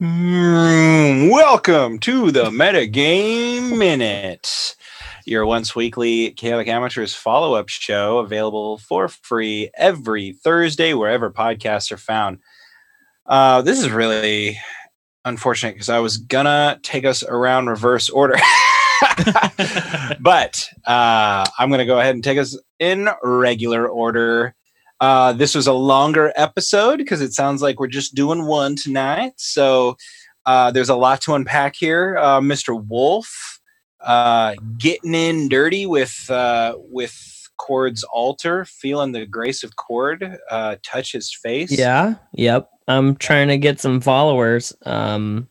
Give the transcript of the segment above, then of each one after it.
Mm, welcome to the Metagame Minute, your once weekly Chaotic Amateurs follow up show available for free every Thursday wherever podcasts are found. Uh, this is really unfortunate because I was gonna take us around reverse order. but uh, I'm going to go ahead and take us in regular order. Uh, this was a longer episode because it sounds like we're just doing one tonight. So uh, there's a lot to unpack here. Uh, Mr. Wolf uh, getting in dirty with uh, with Chord's altar, feeling the grace of Chord uh, touch his face. Yeah. Yep. I'm trying to get some followers. Um,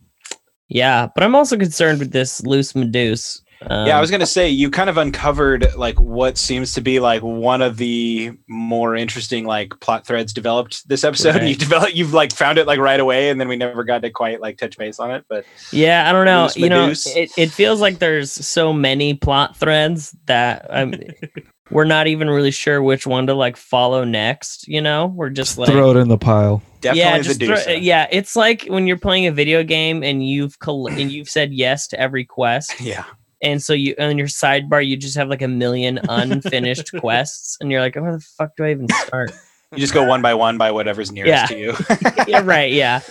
yeah, but I'm also concerned with this loose Medusa. Um, yeah, I was gonna say you kind of uncovered like what seems to be like one of the more interesting like plot threads developed this episode. Right. You develop, you've like found it like right away, and then we never got to quite like touch base on it. But Yeah, I don't know. You know, it, it feels like there's so many plot threads that um, we're not even really sure which one to like follow next. You know, we're just like Throw it in the pile. definitely yeah, the just Medusa. throw- yeah. It's like when you're playing a video game and you've coll- and you've said yes to every quest, yeah. And so you on your sidebar you just have like a million unfinished quests, and you're like, oh, where the fuck do I even start? You just go one by one by whatever's nearest Yeah. to you. yeah, right. Yeah.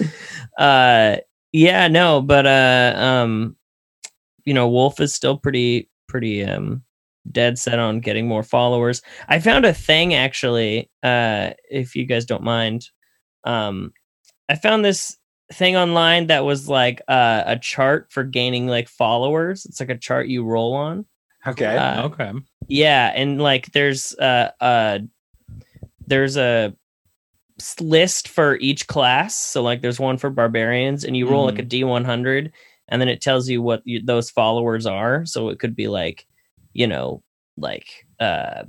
Uh, yeah, no, but uh, um, you know, Wolf is still pretty, pretty um, dead set on getting more followers. I found a thing actually. Uh, if you guys don't mind, um, I found this thing online that was like uh, a chart for gaining like followers. It's like a chart you roll on. okay. Uh, okay. yeah, and like there's uh uh there's a list for each class. So like there's one for barbarians, and you roll like a D one hundred, and then it tells you what you, those followers are. So it could be like, you know, like uh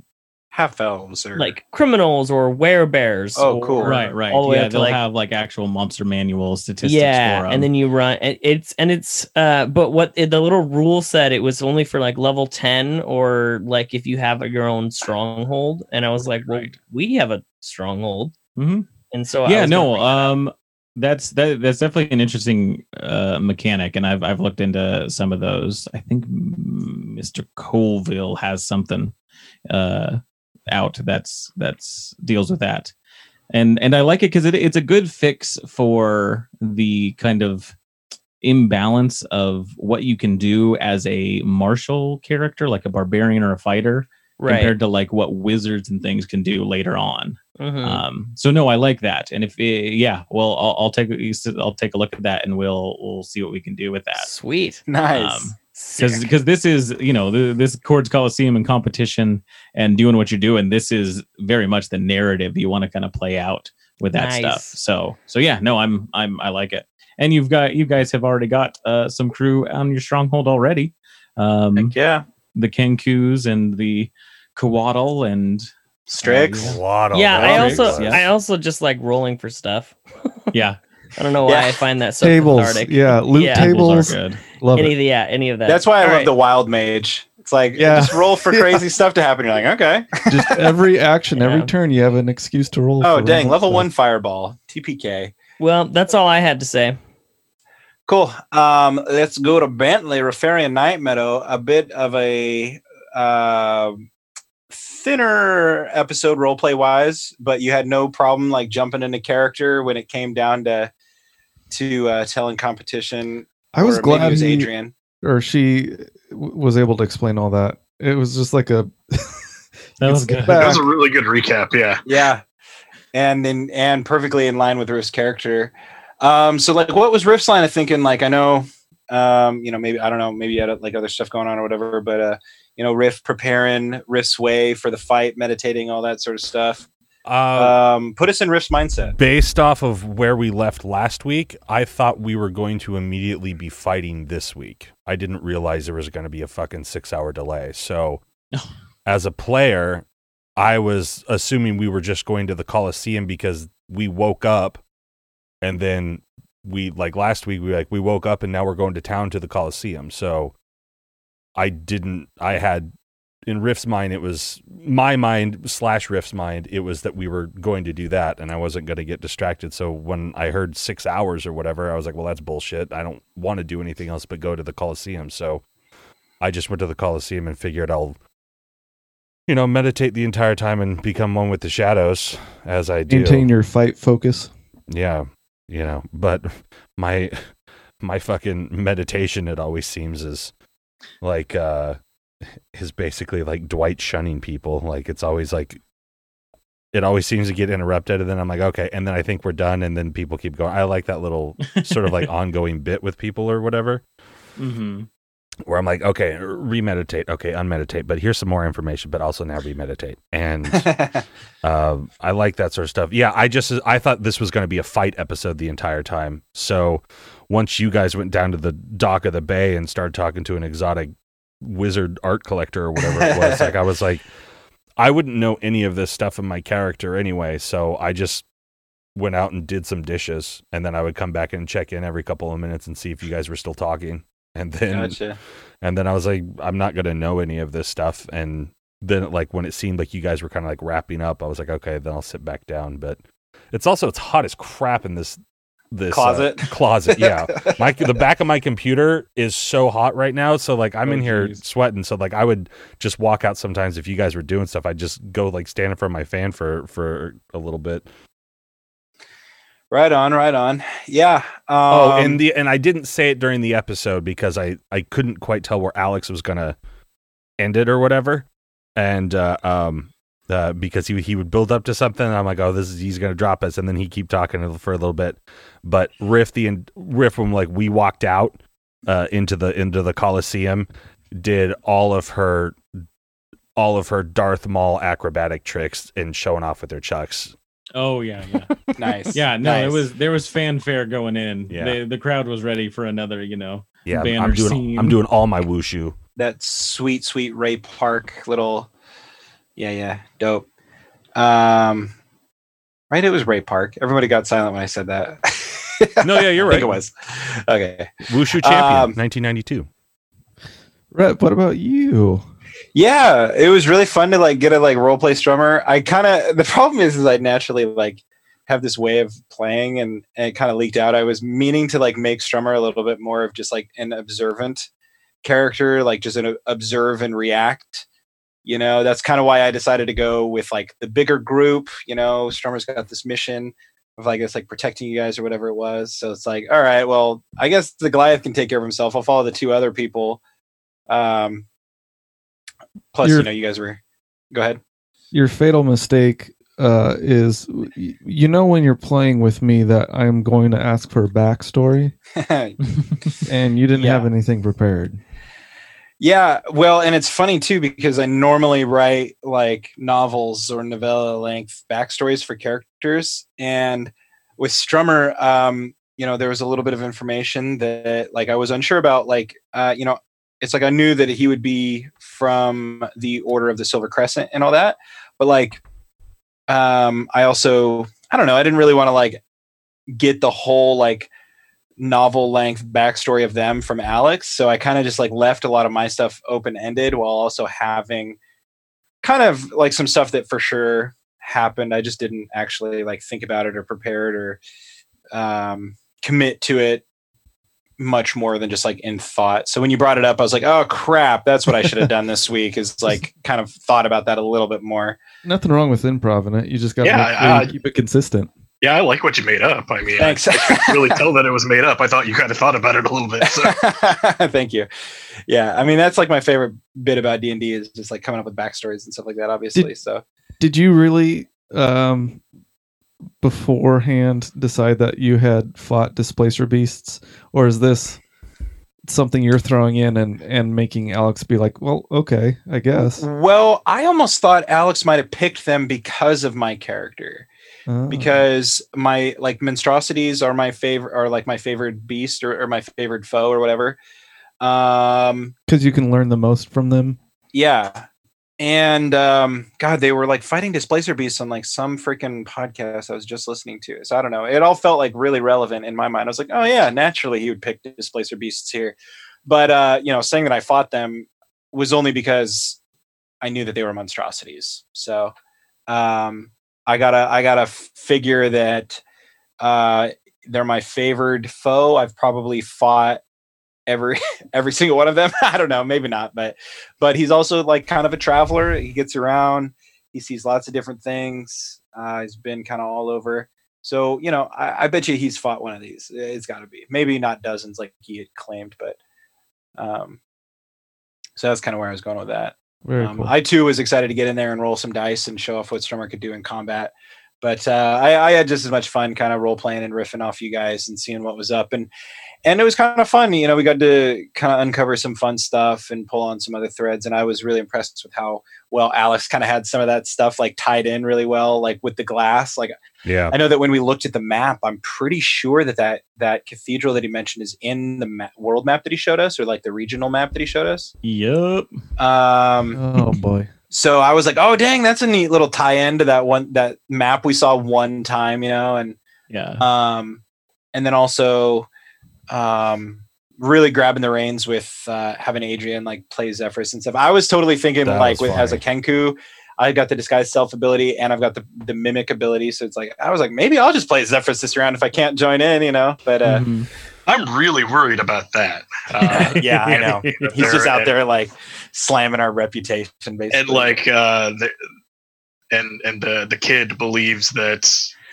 Half elves or like criminals or werebears. Oh, cool. or Right, right. all the way yeah, up to they'll like have like actual monster manual statistics yeah for 'em. and then you run and it's and it's uh but what it, the little rule said it was only for like level 10 or like if you have your own stronghold and i was like well Right. we have a stronghold Mhm. and so I yeah, was no, bring that up. um, that's that, that's definitely an interesting uh, mechanic, and I've I've looked into some of those. I think Mr. Colville has something uh, out that's that's deals with that, and and I like it because it, it's a good fix for the kind of imbalance of what you can do as a martial character, like a barbarian or a fighter, right compared to like what wizards and things can do later on. Mhm. Um, so no, I like that. And if uh, yeah, well, I'll, I'll take I'll take a look at that, and we'll we'll see what we can do with that. sweet nice. Um, Sick. Because because this is you know the, this Chords Coliseum and competition and doing what you're doing. This is very much the narrative you want to kind of play out with that Nice. stuff. So so yeah, no, I'm I'm I like it. And you've got you guys have already got uh, some crew on your stronghold already. Um, Heck yeah. the Kenkus and the Coatl and Strix. Uh, Waddle. yeah i Tricks, also yeah. i also just like rolling for stuff yeah, i don't know why Yeah. i find that so tables. cathartic Yeah, loot Yeah. tables tables. are good. Love any it. of the yeah any of that That's why I All love right. the wild mage. It's like Yeah. just roll for Yeah. crazy stuff to happen. You're like, okay. Just every action, Yeah. every turn, you have an excuse to roll. Oh for dang, level stuff. one fireball. TPK. well that's all i had to say Cool. Um, let's go to Bentley, Rafarian Night Meadow. A bit of a uh, thinner episode roleplay wise, but you had no problem like jumping into character when it came down to to uh, telling competition. I was or maybe it glad was he Adrian. or she w- was able to explain all that. It was just like a. That was good. back. That was a really good recap. Yeah. Yeah, and in and perfectly in line with Riff's character. Um, so like, what was Riff's line of thinking? Like, I know, um, you know, maybe I don't know, maybe you had like other stuff going on or whatever, but uh, you know, Riff preparing Riff's way for the fight, meditating, all that sort of stuff. Uh, Um, put us in Riff's mindset. based off of where we left last week, I thought we were going to immediately be fighting this week. I didn't realize there was going to be a fucking six hour delay. So, as a player, I was assuming we were just going to the Coliseum because we woke up and then we, like last week, we like, we woke up and now we're going to town to the Coliseum. So, I didn't, I had in Riff's mind, it was my mind slash Riff's mind. It was that we were going to do that, and I wasn't going to get distracted. So when I heard six hours or whatever, I was like, "Well, that's bullshit. I don't want to do anything else but go to the Coliseum." So I just went to the Coliseum and figured I'll, you know, meditate the entire time and become one with the shadows as I do. Maintain your fight focus. Yeah, you know, but my my fucking meditation it always seems is like uh is basically like Dwight shunning people. Like it's always like it always seems to get interrupted and then I'm like, okay, and then I think we're done and then people keep going. I like that little sort of like ongoing bit with people or whatever. Mm-hmm. Where I'm like, okay, remeditate, okay, unmeditate, but here's some more information, but also now remeditate. And um, I like that sort of stuff. Yeah, I just I thought this was going to be a fight episode the entire time. So once you guys went down to the dock of the bay and started talking to an exotic wizard art collector or whatever it was, like I was like, I wouldn't know any of this stuff in my character anyway. So I just went out and did some dishes, and then I would come back and check in every couple of minutes and see if you guys were still talking. And then gotcha. and then I was like, I'm not gonna know any of this stuff. And then like when it seemed like you guys were kind of like wrapping up, I was like, okay, then I'll sit back down. But it's also it's hot as crap in this this uh, Closet? closet, yeah. My the back of my computer is so hot right now, so like I'm Oh, in here geez. sweating. So like I would just walk out sometimes if you guys were doing stuff. I'd just go like stand in front of my fan for for a little bit. Right on, right on. Yeah. Um, oh, and the and I didn't say it during the episode because I I couldn't quite tell where Alex was gonna end it or whatever, and uh, um uh, because he he would build up to something, and I'm like, oh, this is he's gonna drop us, and then he keep talking for a little bit, but Riff the and Riff when like we walked out uh into the into the Coliseum, did all of her all of her Darth Maul acrobatic tricks and showing off with her chucks. Oh yeah, yeah, nice. yeah. No, nice. it was there was fanfare going in. Yeah. They, the crowd was ready for another. You know, Yeah, I'm- Banner I'm doing scene. I'm doing all my wushu. that sweet, sweet Ray Park little. Yeah, yeah, dope. Um, right, it was Ray Park. Everybody got silent when I said that. No, yeah, you're I think right. it was. Okay. Wushu champion, Um, 1992. Rhett, what about you? Yeah, it was really fun to like get a like role play strummer. I kind of the problem is is I naturally like have this way of playing and, and it kind of leaked out. I was meaning to like make strummer a little bit more of just like an observant character, like just an observe and react. You know, that's kind of why I decided to go with like the bigger group. You know, strummer's got this mission of like it's like protecting you guys or whatever it was. So it's like, all right, well, I guess the Goliath can take care of himself. I'll follow the two other people. Um, plus, You're- you know, you guys were. Go ahead. Your fatal mistake uh, is you know when you're playing with me that I'm going to ask for a backstory, and you didn't Yeah. have anything prepared. Yeah, well, and it's funny too because I normally write like novels or novella length backstories for characters, and with Strummer, um, you know, there was a little bit of information that like I was unsure about. Like, uh, you know, it's like I knew that he would be from the Order of the Silver Crescent and all that, but like, um, I also I don't know, I didn't really want to like get the whole like novel length backstory of them from Alex. So I kind of just like left a lot of my stuff open ended while also having kind of like some stuff that for sure happened. I just didn't actually like think about it or prepare it or um, commit to it much more than just like in thought. So when you brought it up, I was like, oh crap, that's what I should have done this week is like kind of thought about that a little bit more. Nothing wrong with improv in it. You just got to Yeah, make sure you I- keep it consistent. Yeah, I like what you made up. I mean, Thanks. I, I could really tell that it was made up. I thought you kind of thought about it a little bit. So. Thank you. Yeah, I mean that's like my favorite bit about D and D is just like coming up with backstories and stuff like that. Obviously, so Did you really um, beforehand decide that you had fought displacer beasts, or is this something you're throwing in and and making Alex be like, well, okay, I guess. well, I almost thought Alex might have picked them because of my character. Oh. because my like monstrosities are my favorite are like my favorite beast or, or my favorite foe or whatever um because you can learn the most from them. yeah and um god they were like fighting displacer beasts on like some freaking podcast i was just listening to so i don't know it all felt like really relevant in my mind i was like oh yeah naturally he would pick displacer beasts here but uh you know saying that i fought them was only because I knew that they were monstrosities. So um, I gotta I gotta figure that uh, they're my favored foe. I've probably fought every every single one of them. I don't know, maybe not, but but he's also like kind of a traveler. He gets around. He sees lots of different things. Uh, he's been kind of all over. So you know, I, I bet you he's fought one of these. It's got to be maybe not dozens like he had claimed, but um, so that's kind of where I was going with that. Very Um, cool. I too was excited to get in there and roll some dice and show off what Strummer could do in combat. But uh, I, I had just as much fun kind of role playing and riffing off you guys and seeing what was up. And and it was kind of fun. You know, we got to kind of uncover some fun stuff and pull on some other threads. And I was really impressed with how well Alex kind of had some of that stuff like tied in really well, like with the glass. Like Yeah. I know that when we looked at the map, I'm pretty sure that that, that cathedral that he mentioned is in the ma- world map that he showed us, or like the regional map that he showed us. yep Um, oh boy. So I was like, oh dang, that's a neat little tie-in to that one that map we saw one time, you know, and Yeah. um, and then also um, really grabbing the reins with uh, having Adrian like play Zephyrus and stuff. I was totally thinking That like with, as a Kenku, I got the disguise self ability and I've got the the mimic ability. So it's like I was like maybe I'll just play Zephyrus this round if I can't join in, you know. But uh, Mhm. I'm really worried about that. Uh, yeah, I know he's just out there like slamming our reputation basically. and like uh the, and and the the kid believes that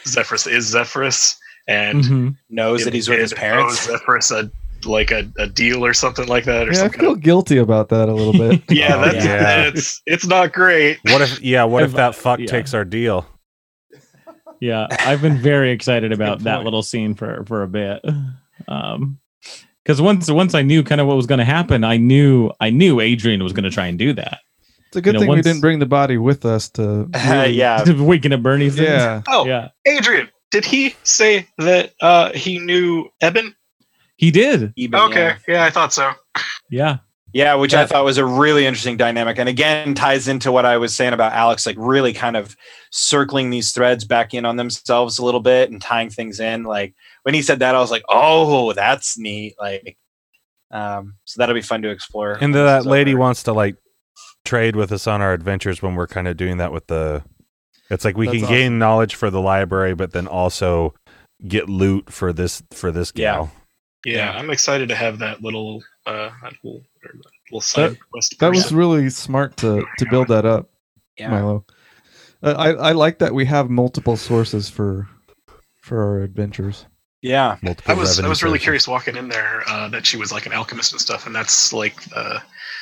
Zephyrus is Zephyrus and Mhm. knows the that he's with his parents. owes Zephyrus a like a, a deal or something like that or Yeah, I feel kind guilty about that a little bit. yeah Oh, that's yeah. it's it's not great What if? Yeah. What if I've- that fuck yeah. takes our deal? Yeah, I've been very excited about that little scene for for a bit. Um because once once I knew kind of what was going to happen, I knew I knew Adrian was going to try and do that. It's a good know, thing we didn't bring the body with us to. really- yeah, Weekend at Bernie's. Yeah. oh yeah, Adrian did he say that uh he knew Eben he did. Eben, okay yeah. yeah I thought so Yeah, Yeah, which I thought was a really interesting dynamic. And again, ties into what I was saying about Alex, like really kind of circling these threads back in on themselves a little bit and tying things in. Like when he said that, I was like, oh, that's neat. Like, um, so that'll be fun to explore. And when this that is lady over. wants to like trade with us on our adventures when we're kind of doing that with the. It's like we That's can gain knowledge for the library, but then also get loot for this for this Yeah. gal. yeah, Yeah. I'm excited to have that little uh that little, little side quest That was really smart to to build that up, Yeah. Milo. Uh, I I like that we have multiple sources for for our adventures. Yeah. Multiple I was I was really sources. curious walking in there uh, that she was like an alchemist and stuff, and that's like uh,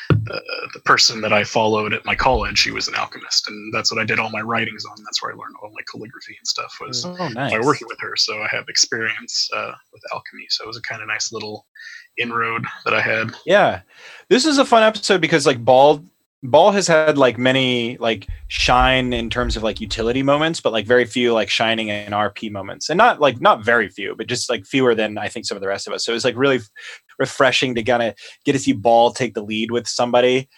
the the person that I followed at my college. She was an alchemist, and that's what I did all my writings on. That's where I learned all my calligraphy and stuff was Oh, nice. by working with her. So I have experience uh, with alchemy. So it was a kind of nice little inroad that I had. Yeah. This is a fun episode because like Ball Ball has had like many like shine in terms of like utility moments, but like very few like shining and RP moments. And not like not very few, but just like fewer than I think some of the rest of us. So it's like really refreshing to kind of get to see Ball take the lead with somebody.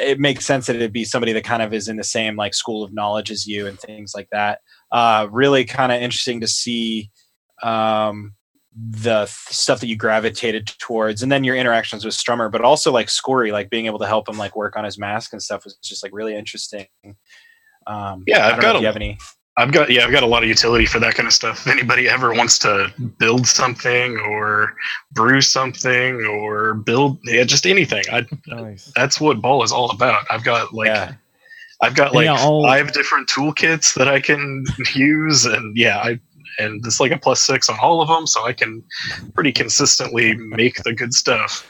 It makes sense that it'd be somebody that kind of is in the same like school of knowledge as you and things like that. Uh really kind of interesting to see um the stuff that you gravitated towards and then your interactions with strummer but also like scory like being able to help him like work on his mask and stuff was just like really interesting um Yeah, I I've got if a- you have any I've got yeah, I've got a lot of utility for that kind of stuff. If anybody ever wants to build something or brew something or build yeah, just anything, I Nice. that's what ball is all about. I've got like yeah I've got like Yeah, all- five different toolkits that I can use, and yeah, I and it's like a plus six on all of them, so I can pretty consistently make the good stuff.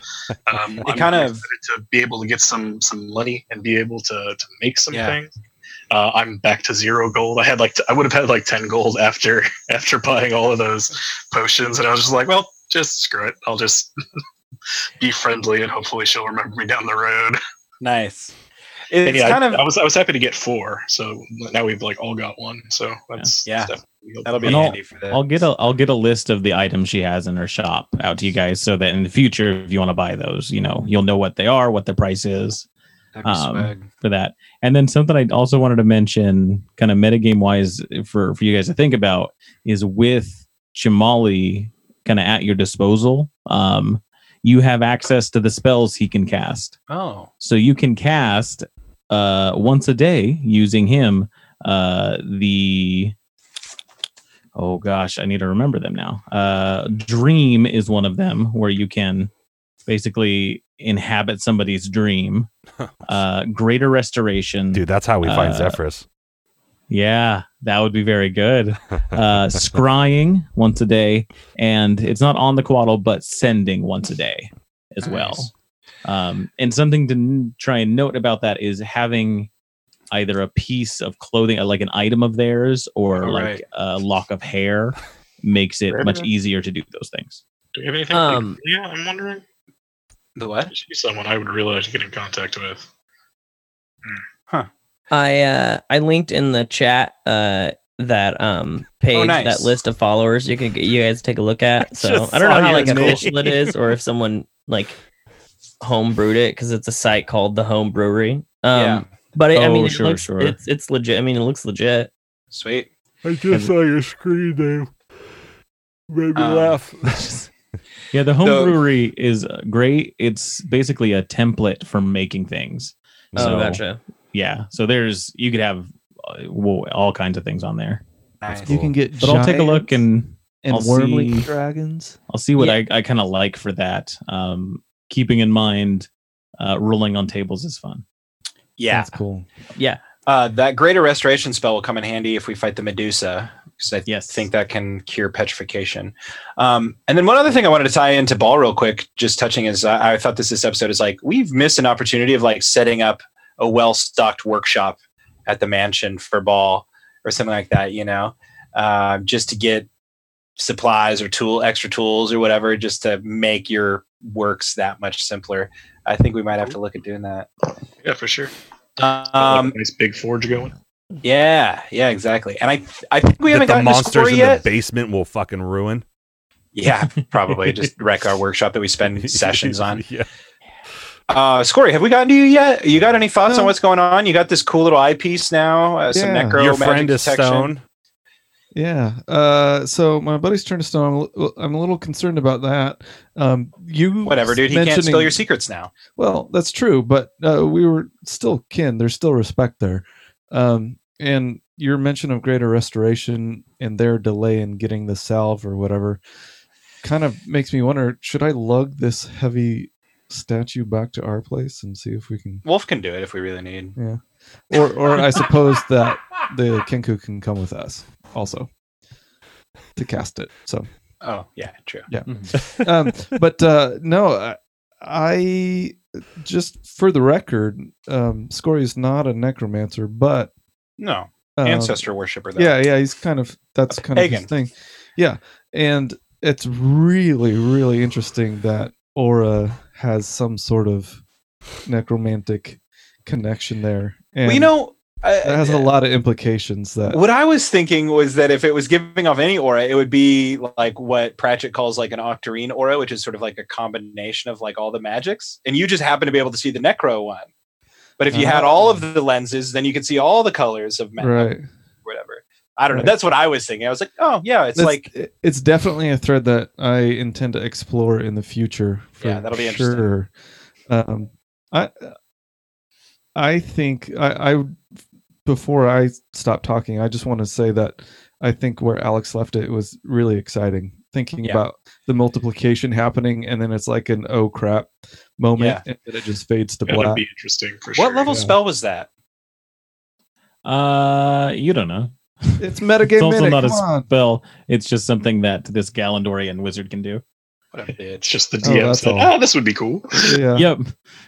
Um, I'm kind of- to be able to get some some money and be able to to make some Yeah. things. Uh, I'm back to zero gold. I had like t- I would have had like ten gold after after buying all of those potions, and I was just like, well, just screw it. I'll just be friendly, and hopefully she'll remember me down the road. nice it's yeah, kind I, of I was I was happy to get four. So now we've like all got one. So that's Yeah. that's definitely that'll be And I'll- handy for that I'll get a I'll get a list of the items she has in her shop out to you guys, so that in the future, if you want to buy those, you know you'll know what they are, what the price is. Um, for that. And then something I also wanted to mention, kind of metagame wise, for for you guys to think about, is with Chimali kind of at your disposal. Um, you have access to the spells he can cast, oh so you can cast uh, once a day using him. Uh, the oh gosh, I need to remember them now. Uh, Dream is one of them where you can basically inhabit somebody's dream. Uh, greater restoration, Dude, that's how we find Uh, Zephyrus. Yeah, that would be very good. Uh, scrying once a day, and it's not on the quaddle, but sending once a day as well. Nice. Um, and something to n- try and note about that is having either a piece of clothing, uh, like an item of theirs, or Oh, like right. a lock of hair, makes it much easier to do those things. Do we have anything? Um, yeah, I'm wondering. The what? She's someone I would really like to get in contact with. Huh. I uh I linked in the chat uh that um page Oh, nice. that list of followers you can you guys take a look at. So I don't know how like name. official it is or if someone like home brewed it because it's a site called the Home Brewery. Um yeah. but it, I Oh, mean it sure, looks, sure. it's it's legit. I mean it looks legit. Sweet. I just saw your screen name. Made me Um, laugh. Yeah, the home The- brewery is uh, great. It's basically a template for making things. Oh So, gotcha. Yeah, so there's you could have uh, all kinds of things on there. Nice. You can get But I'll take a look and and I'll wyrmling see- dragons. I'll see what Yeah. I, I kind of like for that. Um, keeping in mind, uh, rolling on tables is fun. Yeah. That's cool. Yeah. Uh, that greater restoration spell will come in handy if we fight the Medusa, because I Yes. think that can cure petrification. Um, and then one other thing I wanted to tie into Ball real quick, just touching is I, I thought this this episode is like we've missed an opportunity of like setting up a well stocked workshop at the mansion for Ball or something like that, you know, uh, just to get supplies or tool extra tools or whatever, just to make your works that much simpler. I think we might have to look at doing that. Yeah, for sure. Um, Like nice big forge going. yeah, yeah, exactly. And I, I think we that haven't the gotten monsters in yet. the basement will fucking ruin. Yeah, probably just wreck our workshop that we spend sessions on. yeah. Uh, Scory, have we gotten to you yet? You got any thoughts No. on what's going on? You got this cool little eyepiece now, uh, some necro Your magic friend is detection. stone. Yeah. Uh, so my buddy's turned to stone. I'm a I'm a little concerned about that. Um, you Whatever, dude. He can't spill your secrets now. Well, that's true, but uh, we were still kin. There's still respect there. Um, and your mention of greater restoration and their delay in getting the salve or whatever kind of makes me wonder: should I lug this heavy statue back to our place and see if we can, Wolf can do it if we really need. Or or I suppose that the Kenku can come with us also to cast it. So Oh, yeah, true. um, but uh, no, I, I just for the record, um, Scory is not a necromancer, but No, um, ancestor worshiper. Though. Yeah, yeah, he's kind of that's kind of his thing. Yeah, and it's really, really interesting that Aura has some sort of necromantic connection there, and well, you know, it has a lot of implications. That What I was thinking was that if it was giving off any aura, it would be like what Pratchett calls like an octarine aura, which is sort of like a combination of like all the magics. And you just happen to be able to see the necro one. But if you had all of the lenses, then you could see all the colors of magic, right. whatever. I don't know. Right. That's what I was thinking. I was like, oh yeah, it's That's- like it's definitely a thread that I intend to explore in the future. For Yeah, that'll be interesting. sure. Um, I I think I, I before I stop talking, I just want to say that I think where Alex left it was really exciting. Thinking Yeah. about the multiplication happening, and then it's like an oh crap moment, and then it just fades to That would black. be interesting for what sure. level yeah. spell was that? Uh, you don't know. It's metagame It's also minute. not a on. spell. It's just something that this Galandorian wizard can do. What a It's just the Oh, DM that's said, all. ah, this would be cool. Yeah. Yep.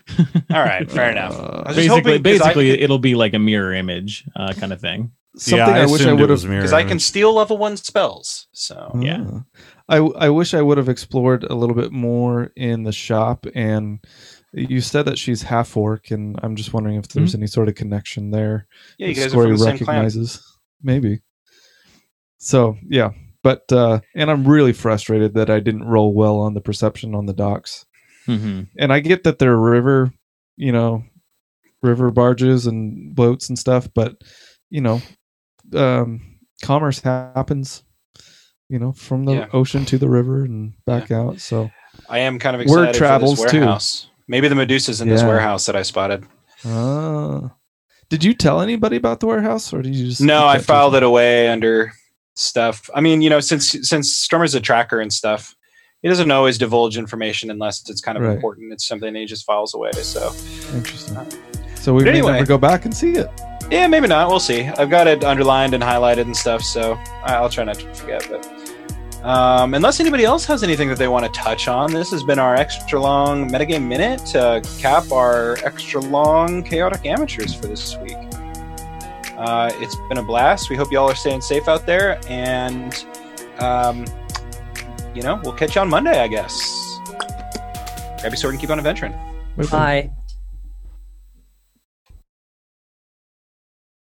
All right, fair enough. Uh, I was just basically, I basically, it'll be like a mirror image uh, kind of thing. Something yeah, I, wish I would have because I can steal level one spells. So Yeah. Ah. I I wish I would have explored a little bit more in the shop and you said that she's half orc and I'm just wondering if there's any sort of connection there. yeah, you that guys are from the same clan. recognizes. Maybe. So yeah. But uh and I'm really frustrated that I didn't roll well on the perception on the docks. hmm And I get that they're river, you know, river barges and boats and stuff, but you know, um commerce happens, you know, from the Yeah. ocean to the river and back out. So I am kind of excited Word travels, for this too. warehouse. Maybe the Medusa's in this warehouse that I spotted. ah, Did you tell anybody about the warehouse, or did you just? No, I filed it away under stuff. I mean, you know, since since Strummer's a tracker and stuff, he doesn't always divulge information unless it's kind of Right. important. It's something he just files away. So Interesting. So we But may anyway. never go back and see it. yeah, maybe not. We'll see. I've got it underlined and highlighted and stuff. So I'll try not to forget. But um, unless anybody else has anything that they want to touch on, this has been our extra long metagame minute to cap our extra long chaotic amateurs for this week. Uh, it's been a blast. We hope y'all are staying safe out there, and um, you know we'll catch you on Monday, I guess. Grab your sword and keep on adventuring. Bye-bye. Bye.